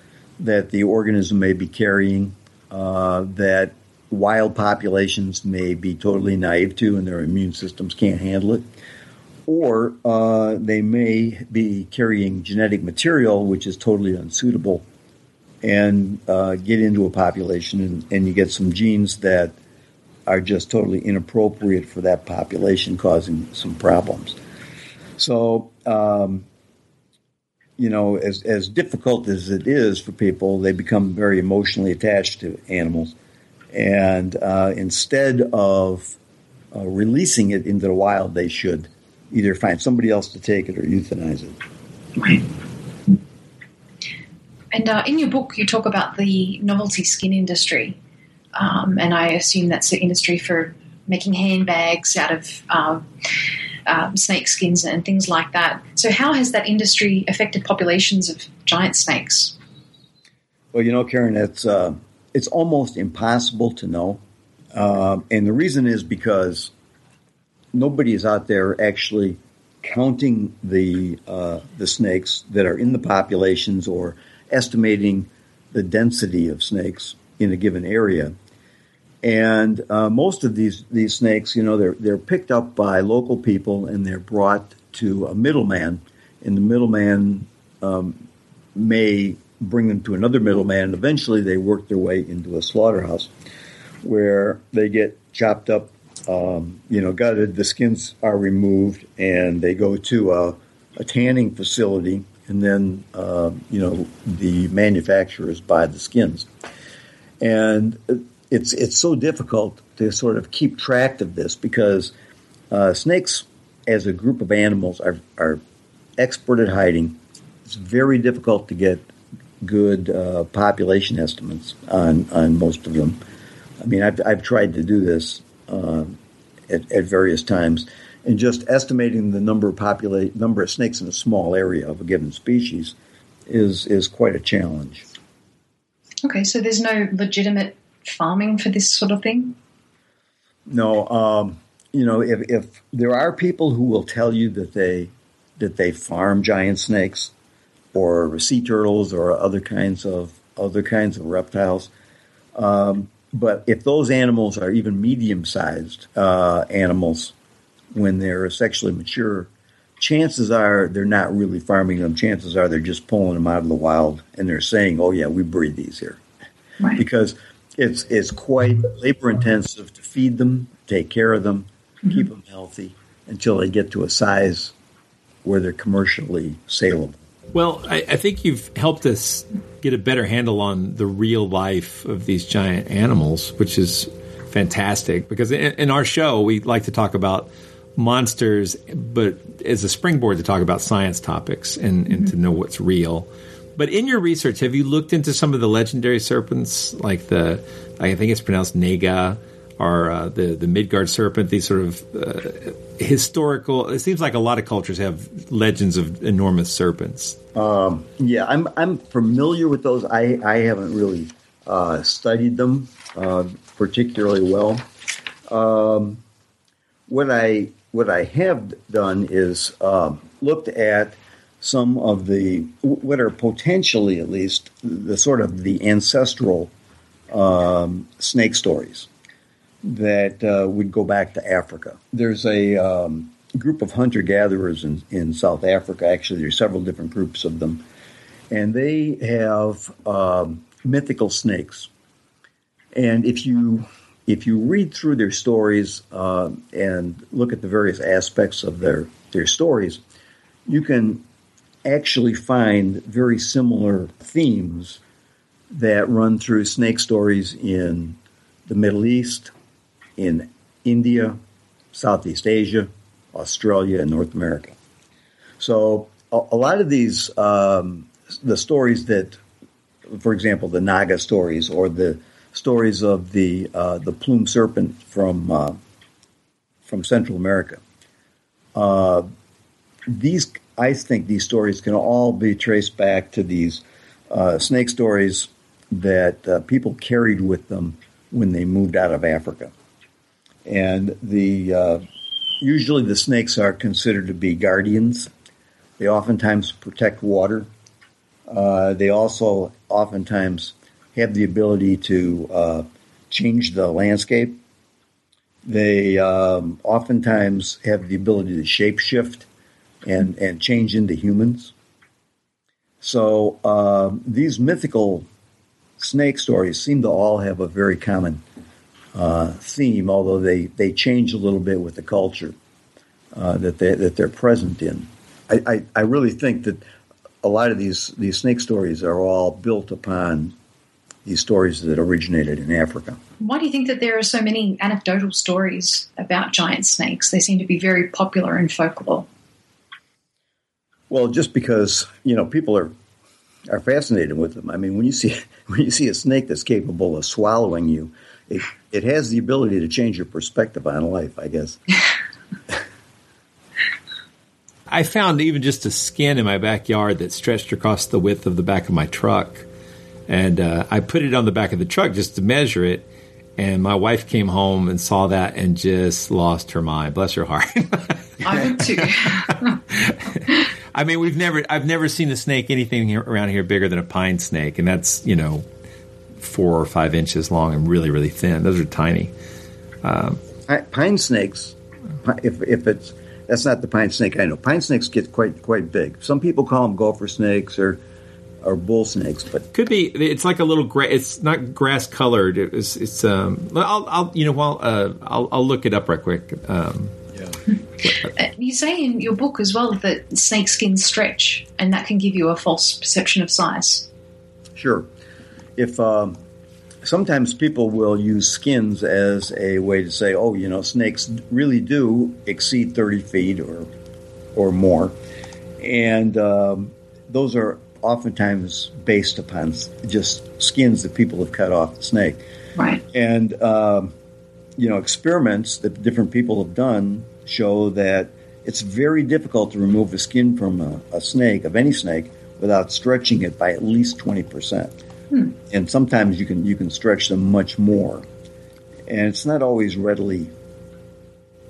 F: that the organism may be carrying uh, that wild populations may be totally naive to and their immune systems can't handle it. Or uh, they may be carrying genetic material which is totally unsuitable and uh, get into a population and, and you get some genes that are just totally inappropriate for that population, causing some problems. So, um, you know, as, as difficult as it is for people, they become very emotionally attached to animals. And uh, instead of uh, releasing it into the wild, they should either find somebody else to take it or euthanize it.
G: Right. And uh, in your book, you talk about the novelty skin industry. Um, and I assume that's the industry for making handbags out of um, um, snake skins and things like that. So, how has that industry affected populations of giant snakes?
F: Well, you know, Karen, it's uh, it's almost impossible to know, uh, and the reason is because nobody is out there actually counting the uh, the snakes that are in the populations or estimating the density of snakes in a given area. And uh, most of these these snakes, you know, they're they're picked up by local people and they're brought to a middleman, and the middleman um, may bring them to another middleman, and eventually they work their way into a slaughterhouse where they get chopped up, um, you know, gutted. The skins are removed, and they go to a, a tanning facility, and then uh, you know the manufacturers buy the skins, and it's it's so difficult to sort of keep track of this because uh, snakes, as a group of animals, are are expert at hiding. It's very difficult to get good uh, population estimates on on most of them. I mean, I've I've tried to do this uh, at, at various times, and just estimating the number of populate number of snakes in a small area of a given species is is quite a challenge.
G: Okay, so there's no legitimate farming for this sort of thing?
F: No, um, you know, if, if there are people who will tell you that they that they farm giant snakes or sea turtles or other kinds of other kinds of reptiles, um, but if those animals are even medium sized uh, animals when they're sexually mature, chances are they're not really farming them. Chances are they're just pulling them out of the wild and they're saying, "Oh yeah, we breed these here,"
G: right.
F: because it's it's quite labor intensive to feed them, take care of them, mm-hmm. keep them healthy until they get to a size where they're commercially saleable.
B: Well, I, I, think you've helped us get a better handle on the real life of these giant animals, which is fantastic. Because in, in our show, we like to talk about monsters, but as a springboard to talk about science topics and, and mm-hmm. to know what's real. But in your research, have you looked into some of the legendary serpents, like the I think it's pronounced Naga, or uh, the the Midgard serpent? These sort of uh, historical. It seems like a lot of cultures have legends of enormous serpents.
F: Um, yeah, I'm I'm familiar with those. I I haven't really uh, studied them uh, particularly well. Um, what I what I have done is um, looked at some of the what are potentially at least the sort of the ancestral um, snake stories that uh, would go back to Africa. There's a um, group of hunter gatherers in, in South Africa. Actually, there's several different groups of them, and they have um, mythical snakes. And if you if you read through their stories uh, and look at the various aspects of their their stories, you can actually find very similar themes that run through snake stories in the Middle East, in India, Southeast Asia, Australia, and North America. So a, a lot of these, um, the stories that, for example, the Naga stories or the stories of the uh, the plume serpent from uh, from Central America. Uh, these I think these stories can all be traced back to these uh, snake stories that uh, people carried with them when they moved out of Africa. And the uh, usually the snakes are considered to be guardians. They oftentimes protect water. Uh, they also oftentimes have the ability to uh, change the landscape. They um, oftentimes have the ability to shapeshift and, and change into humans. So uh, these mythical snake stories seem to all have a very common uh, theme, although they, they change a little bit with the culture uh, that they that they're present in. I, I, I, really think that a lot of these these snake stories are all built upon these stories that originated in Africa.
G: Why do you think that there are so many anecdotal stories about giant snakes? They seem to be very popular in folklore.
F: Well, just because you know people are are fascinated with them. I mean, when you see *laughs* when you see a snake that's capable of swallowing you, it, it has the ability to change your perspective on life. I guess. *laughs*
B: I found even just a skin in my backyard that stretched across the width of the back of my truck, and uh, I put it on the back of the truck just to measure it. And my wife came home and saw that and just lost her mind. Bless her heart.
G: I would too. *laughs*
B: I mean, we've never, I've never seen a snake anything here, around here bigger than a pine snake, and that's you know four or five inches long and really, really thin. Those are tiny.
F: Um, pine snakes, if if it's that's not the pine snake I know. Pine snakes get quite quite big. Some people call them gopher snakes or or bull snakes, but
B: could be. It's like a little gray. It's not grass colored. It's it's. Um, I'll I'll you know well uh, I'll I'll look it up right quick. Um,
G: yeah. You say in your book as well that snake skins stretch, and that can give you a false perception of size.
F: Sure. If um, sometimes people will use skins as a way to say, oh, you know, snakes really do exceed 30 feet or, or more. And um, those are oftentimes based upon just skins that people have cut off the snake.
G: Right.
F: And, um, you know, experiments that different people have done show that it's very difficult to remove the skin from a, a snake, of any snake, without stretching it by at least 20%. Hmm. And sometimes you can you can stretch them much more, and it's not always readily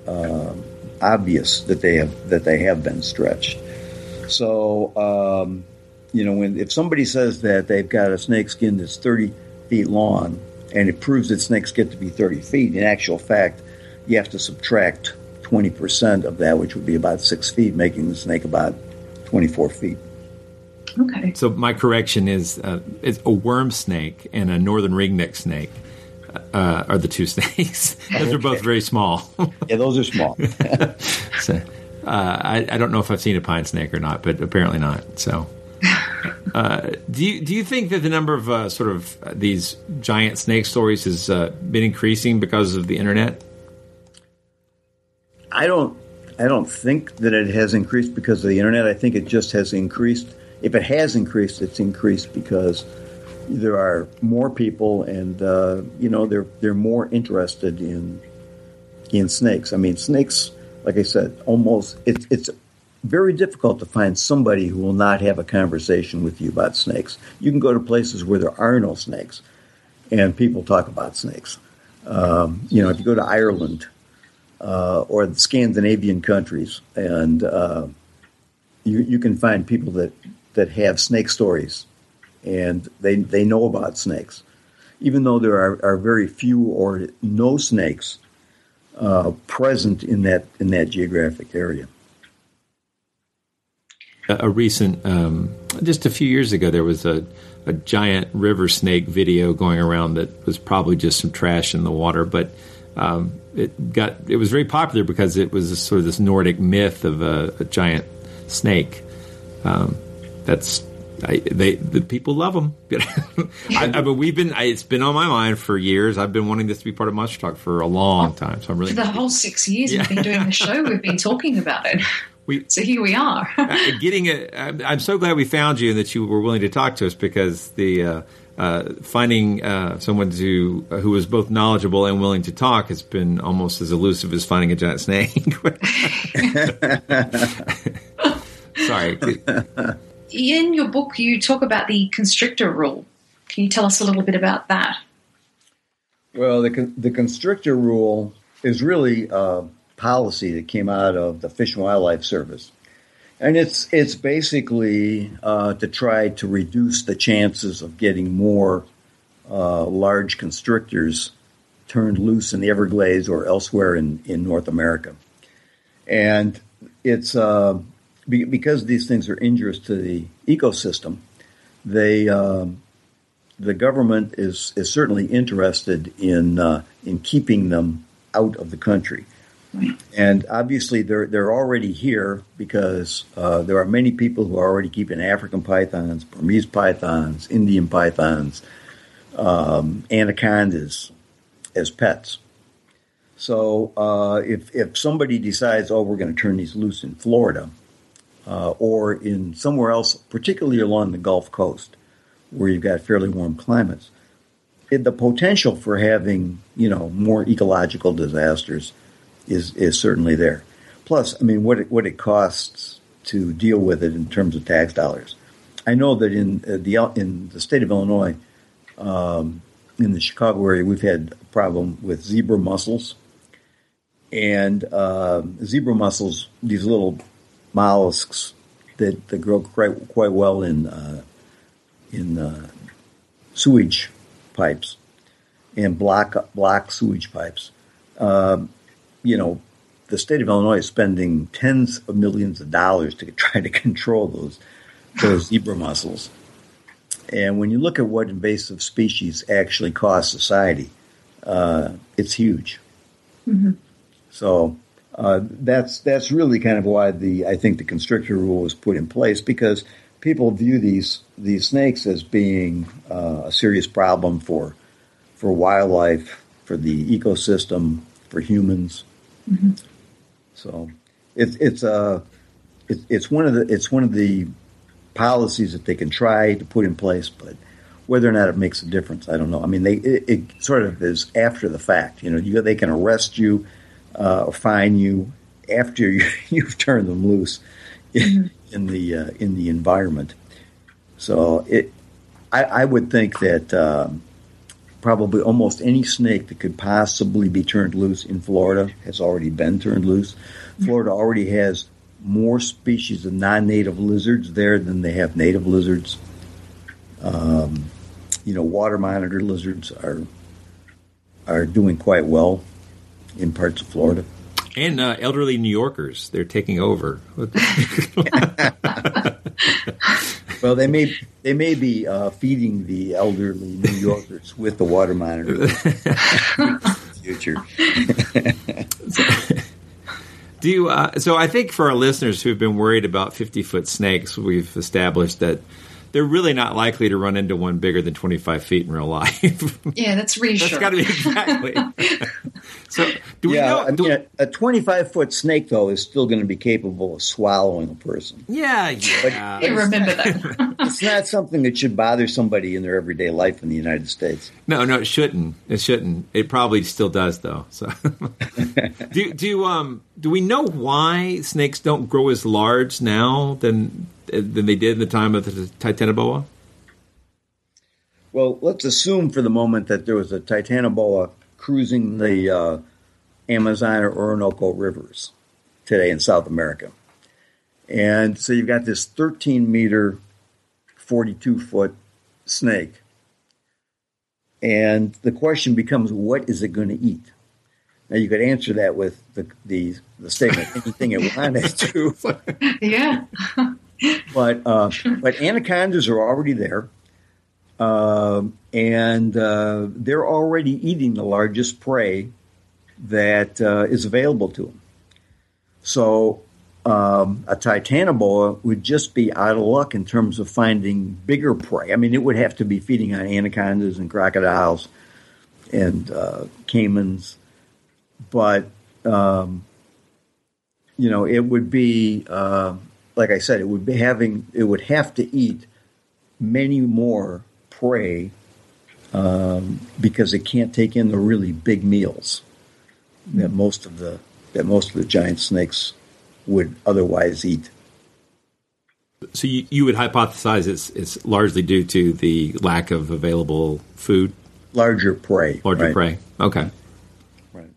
F: uh, obvious that they have that they have been stretched. So um, you know when if somebody says that they've got a snake skin that's thirty feet long, and it proves that snakes get to be thirty feet, in actual fact, you have to subtract twenty percent of that, which would be about six feet, making the snake about twenty four feet.
G: Okay.
B: So my correction is uh, it's a worm snake and a northern ringneck snake. Uh, are the two *laughs* snakes? those okay. are both very small.
F: yeah, those are small. *laughs*
B: so, uh, I, I, don't know if I've seen a pine snake or not, but apparently not. So, *laughs* uh, do you do you think that the number of uh, sort of these giant snake stories has uh, been increasing because of the internet?
F: I don't. I don't think that it has increased because of the internet. I think it just has increased if it has increased, it's increased because there are more people, and uh, you know they're they're more interested in in snakes. I mean, snakes, like I said, almost it's it's very difficult to find somebody who will not have a conversation with you about snakes. You can go to places where there are no snakes, and people talk about snakes. Um, you know, if you go to Ireland uh, or the Scandinavian countries, and uh, you you can find people that that have snake stories, and they they know about snakes, even though there are, are very few or no snakes uh, present in that in that geographic area.
B: A, recent, um, just a few years ago, there was a, a giant river snake video going around that was probably just some trash in the water, but. Um, it got it was very popular because it was sort of this Nordic myth of a, a giant snake. Um, that's I, they the people love them. *laughs* I, I, but we've been I, it's been on my mind for years. I've been wanting this to be part of Monster Talk for a long time. So I'm really
G: for the whole six years yeah. we've been doing the show. We've been talking about it. *laughs* We, so here we are. *laughs*
B: Uh, getting it. I'm, I'm, so glad we found you and that you were willing to talk to us because the. Uh, uh, finding uh, someone to uh, who is both knowledgeable and willing to talk has been almost as elusive as finding a giant snake. Sorry
G: in your book, you talk about the constrictor rule. Can you tell us a little bit about that?
F: Well, the, the constrictor rule is really a policy that came out of the Fish and Wildlife Service, and it's it's basically uh, to try to reduce the chances of getting more uh, large constrictors turned loose in the Everglades or elsewhere in, in North America. And it's uh, be, because these things are injurious to the ecosystem, they um, the government is is certainly interested in uh, in keeping them out of the country. And obviously, they're they're already here because uh, there are many people who are already keeping African pythons, Burmese pythons, Indian pythons, um, anacondas as pets. So uh, if if somebody decides, oh, we're going to turn these loose in Florida uh, or in somewhere else, particularly along the Gulf Coast, where you've got fairly warm climates, it, the potential for having you know more ecological disasters is is certainly there. Plus, I mean, what it, what it costs to deal with it in terms of tax dollars. I know that in uh, the in the state of Illinois, um, in the Chicago area, we've had a problem with zebra mussels. And uh, zebra mussels, these little mollusks that, that grow quite, quite well in uh, in uh, sewage pipes and block block sewage pipes. Um, you know, the state of Illinois is spending tens of millions of dollars to *laughs* try to control those those zebra mussels. And when you look at what invasive species actually cost society, uh, it's huge.
G: Mm-hmm.
F: So uh, that's that's really kind of why the I think the constrictor rule was put in place because people view these these snakes as being uh, a serious problem for for wildlife, for the ecosystem, for humans.
G: Mm-hmm.
F: So it's it's a it's it's one of the it's one of the policies that they can try to put in place, but whether or not it makes a difference, I don't know. I mean, they it, it sort of is after the fact. You know, you, they can arrest you uh, fine you after you, *laughs* you've turned them loose in, in the uh, in the environment. So it, I, I would think that um, probably almost any snake that could possibly be turned loose in Florida has already been turned loose. Florida already has more species of non-native lizards there than they have native lizards. Um, you know, water monitor lizards are are doing quite well in parts of Florida.
B: And uh, elderly New Yorkers, they're taking over. *laughs*
F: well, they may they may be uh, feeding the elderly New Yorkers with the water monitor. In the future. *laughs*
B: Do you, uh, so I think for our listeners who have been worried about 50 foot snakes, we've established that they're really not likely to run into one bigger than 25 feet in real life. *laughs*
G: yeah, that's reassuring.
B: That's got to be exactly. *laughs* so, do we
F: yeah,
B: know?
F: I mean, a, a 25 foot snake, though, is still going to be capable of swallowing a person.
B: Yeah, *laughs* yeah.
G: I remember that.
F: it's not something that should bother somebody in their everyday life in the United States.
B: No, no, it shouldn't. It shouldn't. It probably still does, though. So, do do um do we know why snakes don't grow as large now than than they did in the time of the Titanoboa?
F: Well, let's assume for the moment that there was a Titanoboa cruising the uh, Amazon or Orinoco rivers today in South America. And so you've got this 13 meter, 42 foot snake. And the question becomes, what is it going to eat? Now you could answer that with the the, the statement, anything it wanted to. *laughs*
G: yeah. *laughs*
F: but uh, but anacondas are already there, um, and uh, they're already eating the largest prey that uh, is available to them. So um, a titanoboa would just be out of luck in terms of finding bigger prey. I mean, it would have to be feeding on anacondas and crocodiles and uh, caimans, but um, you know, it would be uh, like I said, it would be having it would have to eat many more prey um, because it can't take in the really big meals that most of the that most of the giant snakes would otherwise eat.
B: So you, you would hypothesize it's it's largely due to the lack of available food,
F: larger prey,
B: larger
F: right.
B: prey. Okay.
F: Right.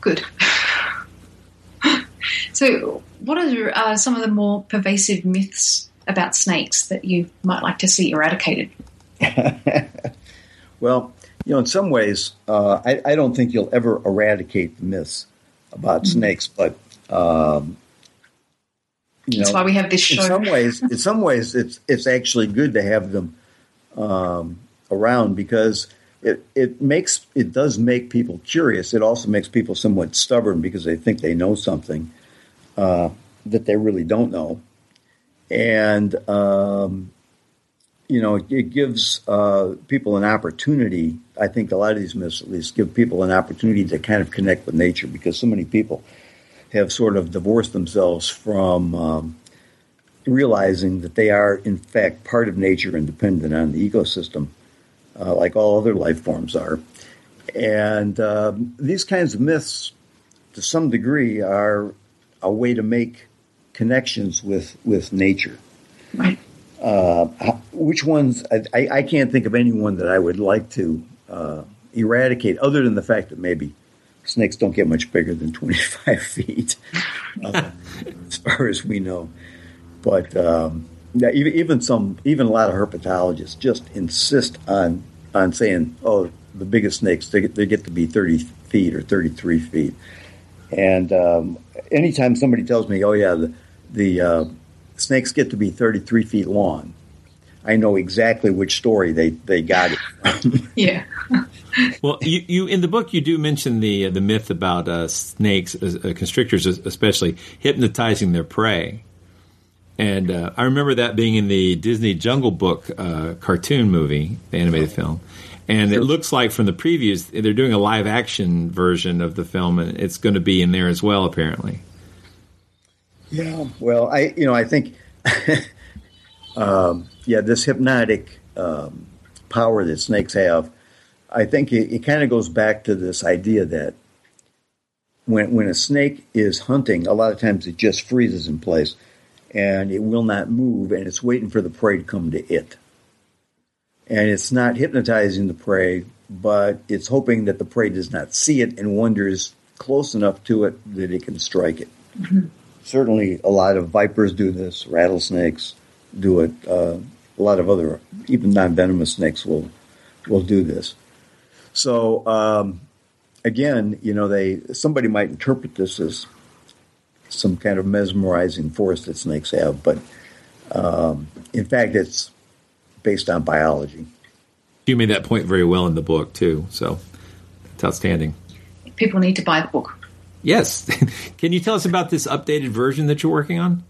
G: Good. So, what are uh, some of the more pervasive myths about snakes that you might like to see eradicated? *laughs*
F: Well, you know, in some ways, uh, I, I don't think you'll ever eradicate the myths about
G: Mm-hmm.
F: snakes, but um, you
G: That's
F: know,
G: why we have this show.
F: In some ways, in some ways, it's it's actually good to have them um, around because it it makes it does make people curious. It also makes people somewhat stubborn because they think they know something uh, that they really don't know, and um, you know, it gives uh, people an opportunity. I think a lot of these myths, at least, give people an opportunity to kind of connect with nature because so many people have sort of divorced themselves from um, realizing that they are, in fact, part of nature and dependent on the ecosystem, uh, like all other life forms are. And um, these kinds of myths, to some degree, are a way to make connections with, with nature.
G: Right.
F: Uh, which ones? I, I, can't think of anyone that I would like to uh, eradicate, other than the fact that maybe snakes don't get much bigger than 25 *laughs* feet, uh, as far as we know. But um, even, even some, even a lot of herpetologists just insist on on saying, "Oh, the biggest snakes they get, they get to be 30 feet or 33 feet." And um, anytime somebody tells me, "Oh yeah, the, the uh, snakes get to be 33 feet long," I know exactly which story they, they got it. *laughs*
G: Yeah.
B: well, you, you in the book you do mention the uh, the myth about uh, snakes, uh, uh, constrictors especially, hypnotizing their prey. And uh, I remember that being in the Disney Jungle Book uh, cartoon movie, the animated film. And it looks like from the previews, they're doing a live action version of the film, and it's going to be in there as well, apparently.
F: Yeah. Well, I you know I think *laughs* um, yeah this hypnotic um, power that snakes have, I think it, it kind of goes back to this idea that when when a snake is hunting, a lot of times it just freezes in place and it will not move, and it's waiting for the prey to come to it. And it's not hypnotizing the prey, but it's hoping that the prey does not see it and wanders close enough to it that it can strike it certainly a lot of vipers do this, rattlesnakes do it. Uh, a lot of other, even non-venomous snakes will will do this. So um, again, you know, they somebody might interpret this as some kind of mesmerizing force that snakes have, but um, in fact, it's based on biology.
B: You made that point very well in the book too, so it's outstanding.
G: People need to buy the book.
B: Yes, *laughs* can you tell us about this updated version that you're working on?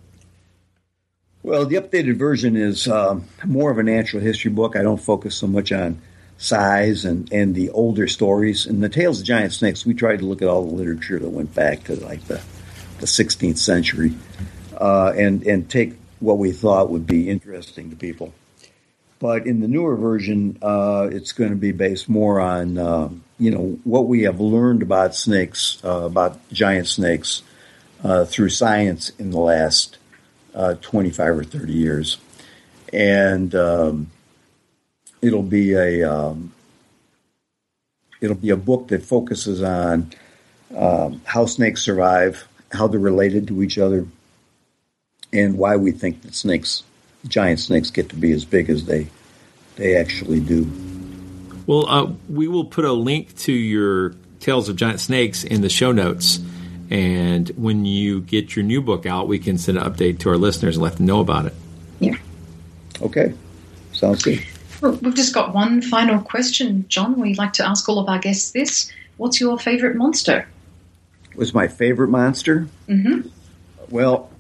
F: Well, the updated version is um, more of a natural history book. I don't focus so much on size and, and the older stories. In the Tales of Giant Snakes, we tried to look at all the literature that went back to like the, the 16th century uh, and, and take what we thought would be interesting to people. But in the newer version, uh, it's going to be based more on, um, you know, what we have learned about snakes, uh, about giant snakes, uh, through science in the last uh, 25 or 30 years. And um, it'll be a um, it'll be a book that focuses on um, how snakes survive, how they're related to each other, and why we think that snakes, giant snakes, get to be as big as they they actually do.
B: Well, uh, we will put a link to your Tales of Giant Snakes in the show notes. And when you get your new book out, we can send an update to our listeners and let them know about it.
G: Yeah.
F: Okay. Sounds good.
G: Well, we've just got one final question, John. We like to ask all of our guests this. What's your favorite monster?
F: Was my favorite monster?
G: Mm-hmm.
F: Well,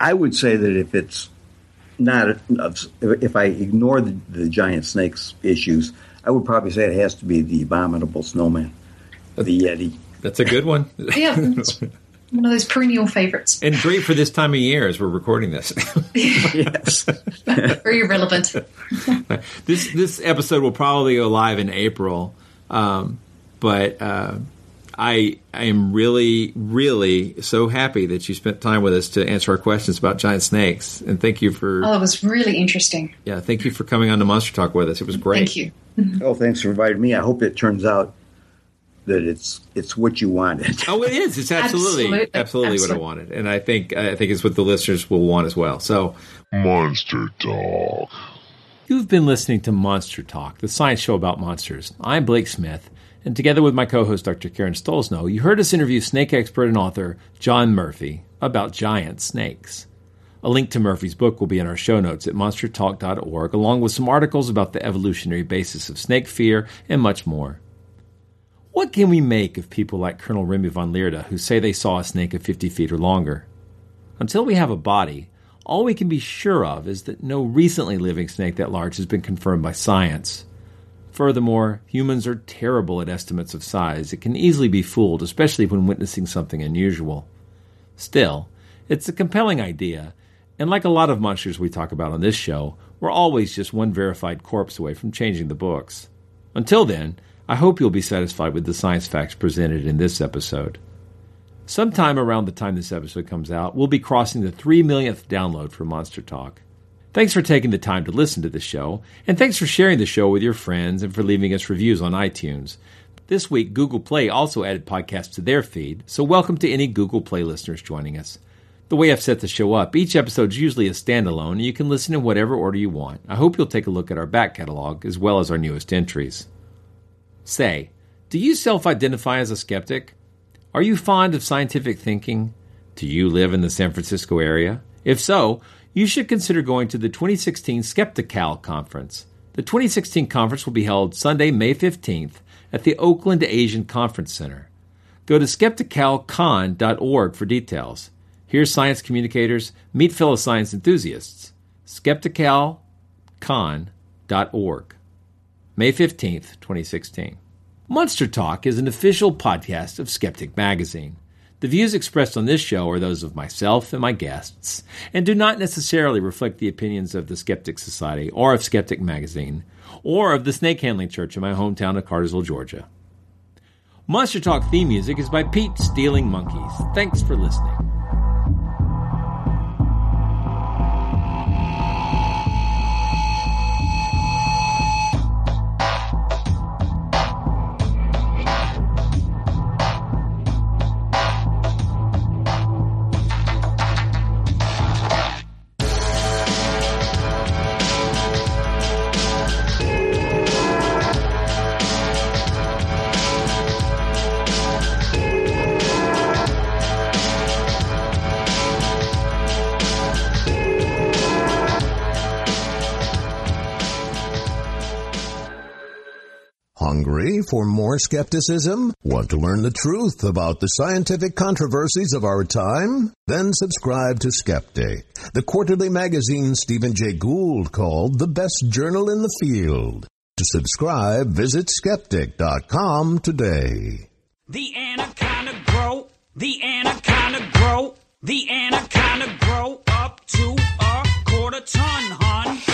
F: I would say that if it's not, if I ignore the, the giant snakes issues, I would probably say it has to be the abominable snowman, the Yeti.
B: That's a good one. *laughs*
G: Yeah, one of those perennial favorites.
B: and great for this time of year as we're recording this. *laughs*
F: yes. *laughs*
G: Very relevant.
B: this this episode will probably go live in April, um, but uh, I I am really really so happy that you spent time with us to answer our questions about giant snakes, and thank you for
G: Oh, it was really interesting.
B: yeah thank you for coming on to Monster Talk with us. It was great.
G: Thank you. *laughs*
F: Oh, thanks for inviting me. I hope it turns out that it's it's what you wanted.
B: Oh, it is. It's absolutely absolutely, absolutely, absolutely. what I wanted, and I think I think it's what the listeners will want as well. So,
E: Monster Talk.
B: You've been listening to Monster Talk, the science show about monsters. I'm Blake Smith, and together with my co-host Dr. Karen Stollznow, you heard us interview snake expert and author John Murphy about giant snakes. A link to Murphy's book will be in our show notes at monstertalk.org, along with some articles about the evolutionary basis of snake fear and much more. What can we make of people like Colonel Remy Van Lierde who say they saw a snake of 50 feet or longer? Until we have a body, all we can be sure of is that no recently living snake that large has been confirmed by science. Furthermore, humans are terrible at estimates of size. It can easily be fooled, especially when witnessing something unusual. Still, it's a compelling idea, and like a lot of monsters we talk about on this show, we're always just one verified corpse away from changing the books. Until then, I hope you'll be satisfied with the science facts presented in this episode. Sometime around the time this episode comes out, we'll be crossing the 3 millionth download for Monster Talk. Thanks for taking the time to listen to the show, and thanks for sharing the show with your friends and for leaving us reviews on iTunes. This week, Google Play also added podcasts to their feed, so welcome to any Google Play listeners joining us. The way I've set the show up, each episode is usually a standalone, and you can listen in whatever order you want. I hope you'll take a look at our back catalog as well as our newest entries. Say, do you self identify as a skeptic? Are you fond of scientific thinking? Do you live in the San Francisco area? If so, you should consider going to the 2016 Skeptical Conference. The 2016 conference will be held Sunday, May 15th at the Oakland Asian Conference Center. Go to skepticalcon.org for details. Hear science communicators, meet fellow science enthusiasts. skepticalcon.org. May 15th, 2016. Monster Talk is an official podcast of Skeptic Magazine. The views expressed on this show are those of myself and my guests, and do not necessarily reflect the opinions of the Skeptic Society or of Skeptic Magazine, or of the Snake Handling Church in my hometown of Cartersville, Georgia. Monster Talk theme music is by Pete Stealing Monkeys. Thanks for listening.
K: For more skepticism? Want to learn the truth about the scientific controversies of our time? Then subscribe to Skeptic, the quarterly magazine Stephen Jay Gould called the best journal in the field. To subscribe, visit skeptic.com today.
M: The anaconda grow, the anaconda grow, the anaconda grow up to a quarter ton, hon.